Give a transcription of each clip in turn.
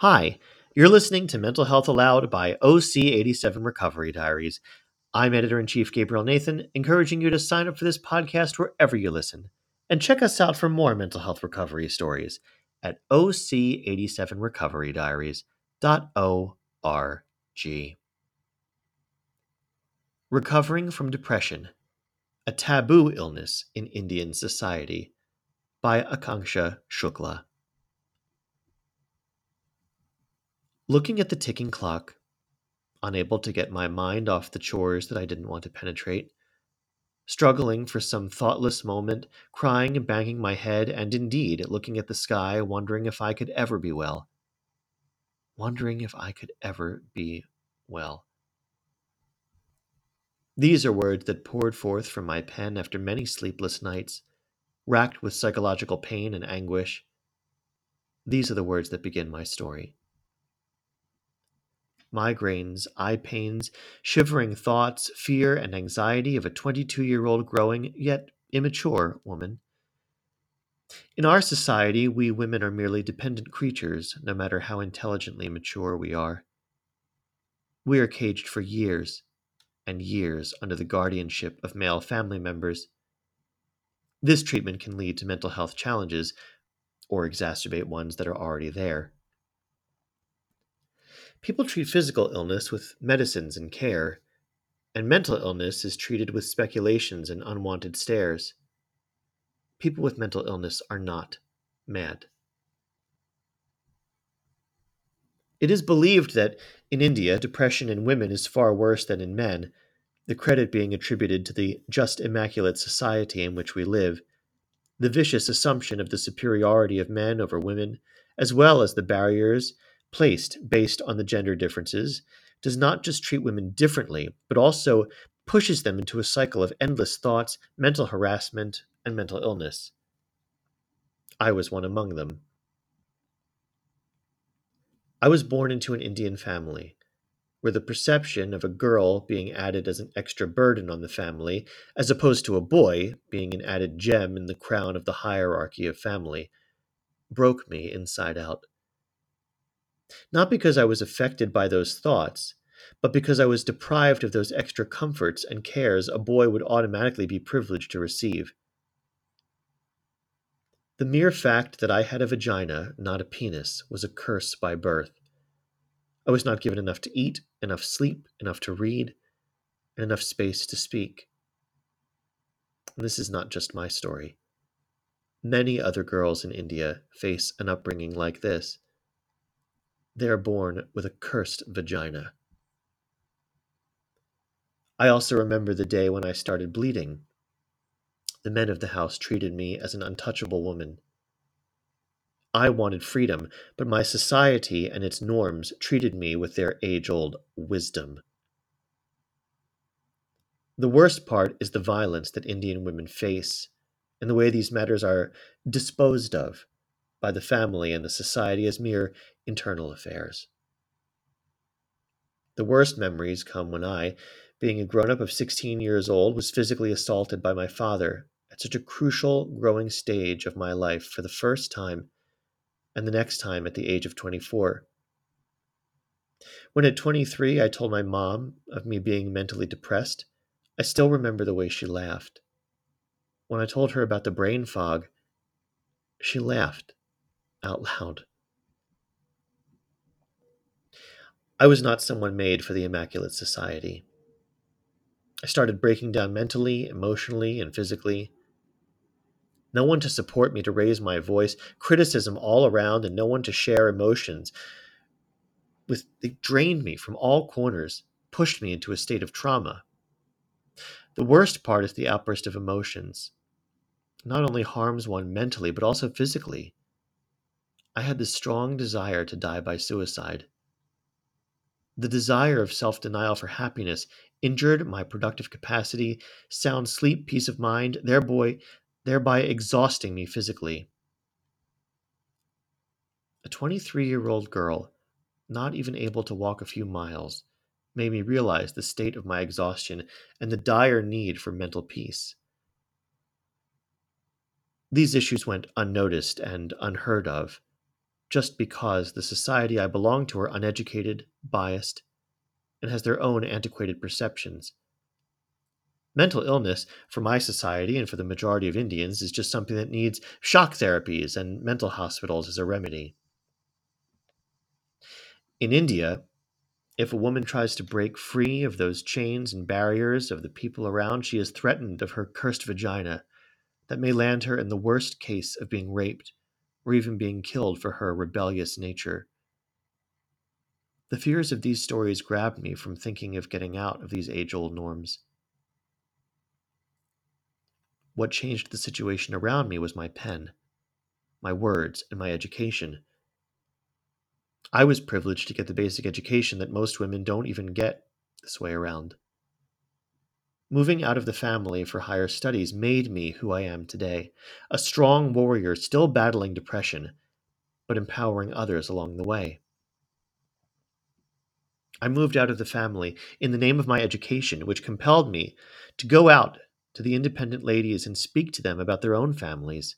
Hi, you're listening to Mental Health Aloud by OC87 Recovery Diaries. I'm editor in chief Gabriel Nathan, encouraging you to sign up for this podcast wherever you listen. And check us out for more mental health recovery stories at OC87recoverydiaries.org. Recovering from Depression A Taboo Illness in Indian Society by Aakanksha Shukla. Looking at the ticking clock, unable to get my mind off the chores that I didn't want to penetrate, struggling for some thoughtless moment, crying and banging my head, and indeed looking at the sky, wondering if I could ever be well. Wondering if I could ever be well. These are words that poured forth from my pen after many sleepless nights, racked with psychological pain and anguish. These are the words that begin my story migraines, eye pains, shivering thoughts, fear, and anxiety of a 22 year old growing, yet immature woman. In our society, we women are merely dependent creatures, no matter how intelligently mature we are. We are caged for years and years under the guardianship of male family members. This treatment can lead to mental health challenges or exacerbate ones that are already there. People treat physical illness with medicines and care, and mental illness is treated with speculations and unwanted stares. People with mental illness are not mad. It is believed that in India, depression in women is far worse than in men, the credit being attributed to the just immaculate society in which we live, the vicious assumption of the superiority of men over women, as well as the barriers placed based on the gender differences does not just treat women differently, but also pushes them into a cycle of endless thoughts, mental harassment, and mental illness. I was one among them. I was born into an Indian family, where the perception of a girl being added as an extra burden on the family, as opposed to a boy being an added gem in the crown of the hierarchy of family, broke me inside out. Not because I was affected by those thoughts, but because I was deprived of those extra comforts and cares a boy would automatically be privileged to receive. The mere fact that I had a vagina, not a penis, was a curse by birth. I was not given enough to eat, enough sleep, enough to read, and enough space to speak. And this is not just my story. Many other girls in India face an upbringing like this they are born with a cursed vagina. I also remember the day when I started bleeding. The men of the house treated me as an untouchable woman. I wanted freedom, but my society and its norms treated me with their age old wisdom. The worst part is the violence that Indian women face and the way these matters are disposed of by the family and the society as mere internal affairs. The worst memories come when I, being a grown up of 16 years old, was physically assaulted by my father at such a crucial growing stage of my life for the first time, and the next time at the age of 24. When at 23 I told my mom of me being mentally depressed, I still remember the way she laughed. When I told her about the brain fog, she laughed out loud. I was not someone made for the Immaculate Society. I started breaking down mentally, emotionally, and physically. No one to support me to raise my voice, criticism all around, and no one to share emotions. With, they drained me from all corners, pushed me into a state of trauma. The worst part is the outburst of emotions. Not only harms one mentally, but also physically. I had this strong desire to die by suicide. The desire of self denial for happiness injured my productive capacity, sound sleep, peace of mind, thereby, thereby exhausting me physically. A 23 year old girl, not even able to walk a few miles, made me realize the state of my exhaustion and the dire need for mental peace. These issues went unnoticed and unheard of just because the society I belong to are uneducated, biased, and has their own antiquated perceptions. Mental illness, for my society and for the majority of Indians, is just something that needs shock therapies and mental hospitals as a remedy. In India, if a woman tries to break free of those chains and barriers of the people around, she is threatened of her cursed vagina that may land her in the worst case of being raped or even being killed for her rebellious nature. The fears of these stories grabbed me from thinking of getting out of these age old norms. What changed the situation around me was my pen, my words, and my education. I was privileged to get the basic education that most women don't even get this way around. Moving out of the family for higher studies made me who I am today, a strong warrior still battling depression, but empowering others along the way. I moved out of the family in the name of my education, which compelled me to go out to the independent ladies and speak to them about their own families.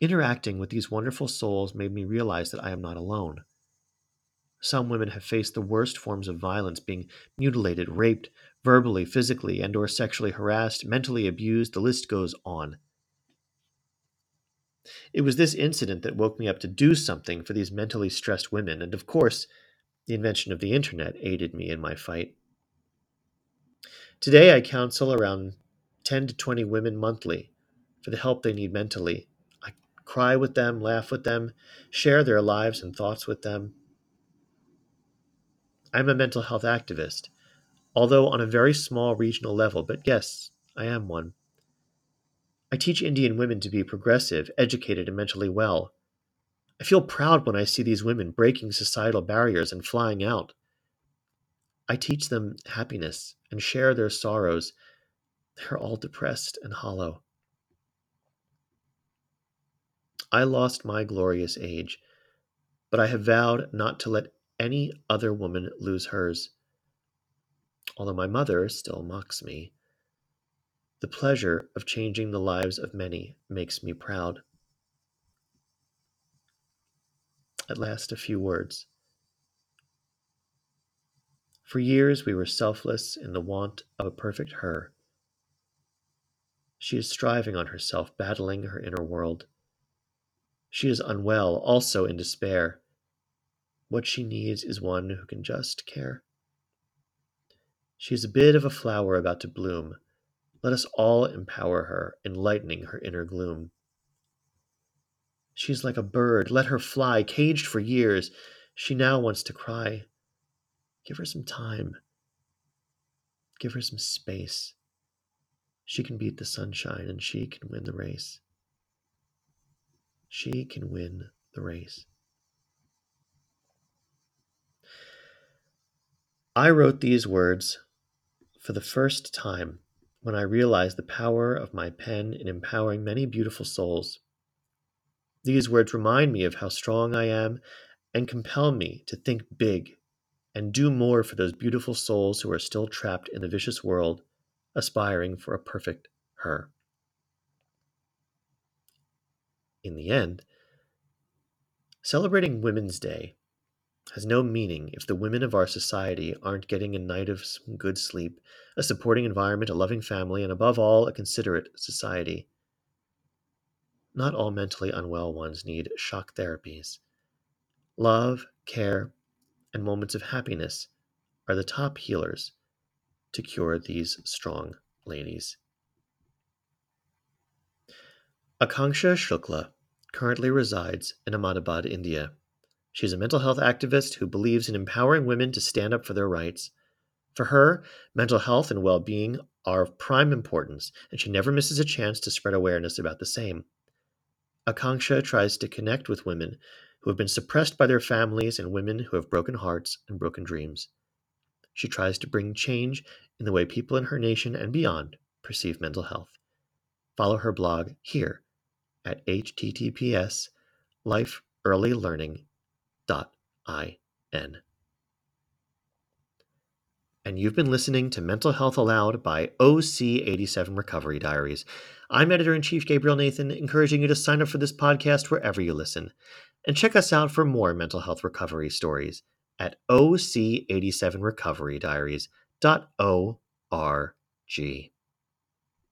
Interacting with these wonderful souls made me realize that I am not alone. Some women have faced the worst forms of violence, being mutilated, raped, verbally, physically, and or sexually harassed, mentally abused, the list goes on. It was this incident that woke me up to do something for these mentally stressed women, and of course, the invention of the internet aided me in my fight. Today, I counsel around 10 to 20 women monthly for the help they need mentally. I cry with them, laugh with them, share their lives and thoughts with them. I'm a mental health activist, although on a very small regional level, but yes, I am one. I teach Indian women to be progressive, educated, and mentally well. I feel proud when I see these women breaking societal barriers and flying out. I teach them happiness and share their sorrows. They're all depressed and hollow. I lost my glorious age, but I have vowed not to let any other woman lose hers. Although my mother still mocks me, the pleasure of changing the lives of many makes me proud. At last, a few words. For years, we were selfless in the want of a perfect her. She is striving on herself, battling her inner world. She is unwell, also in despair. What she needs is one who can just care. She is a bit of a flower about to bloom. Let us all empower her, enlightening her inner gloom. She is like a bird. Let her fly, caged for years. She now wants to cry. Give her some time. Give her some space. She can beat the sunshine and she can win the race. She can win the race. I wrote these words for the first time when I realized the power of my pen in empowering many beautiful souls. These words remind me of how strong I am and compel me to think big and do more for those beautiful souls who are still trapped in the vicious world, aspiring for a perfect her. In the end, celebrating Women's Day has no meaning if the women of our society aren't getting a night of good sleep, a supporting environment, a loving family, and above all, a considerate society. Not all mentally unwell ones need shock therapies. Love, care, and moments of happiness are the top healers to cure these strong ladies. Aakanksha Shukla currently resides in Ahmedabad, India. She's a mental health activist who believes in empowering women to stand up for their rights. For her, mental health and well being are of prime importance, and she never misses a chance to spread awareness about the same. Aakanksha tries to connect with women who have been suppressed by their families and women who have broken hearts and broken dreams. She tries to bring change in the way people in her nation and beyond perceive mental health. Follow her blog here at https lifeearlylearning.in. and you've been listening to Mental Health Aloud by OC87 Recovery Diaries. I'm editor in chief Gabriel Nathan, encouraging you to sign up for this podcast wherever you listen. And check us out for more mental health recovery stories at OC87recoverydiaries.org.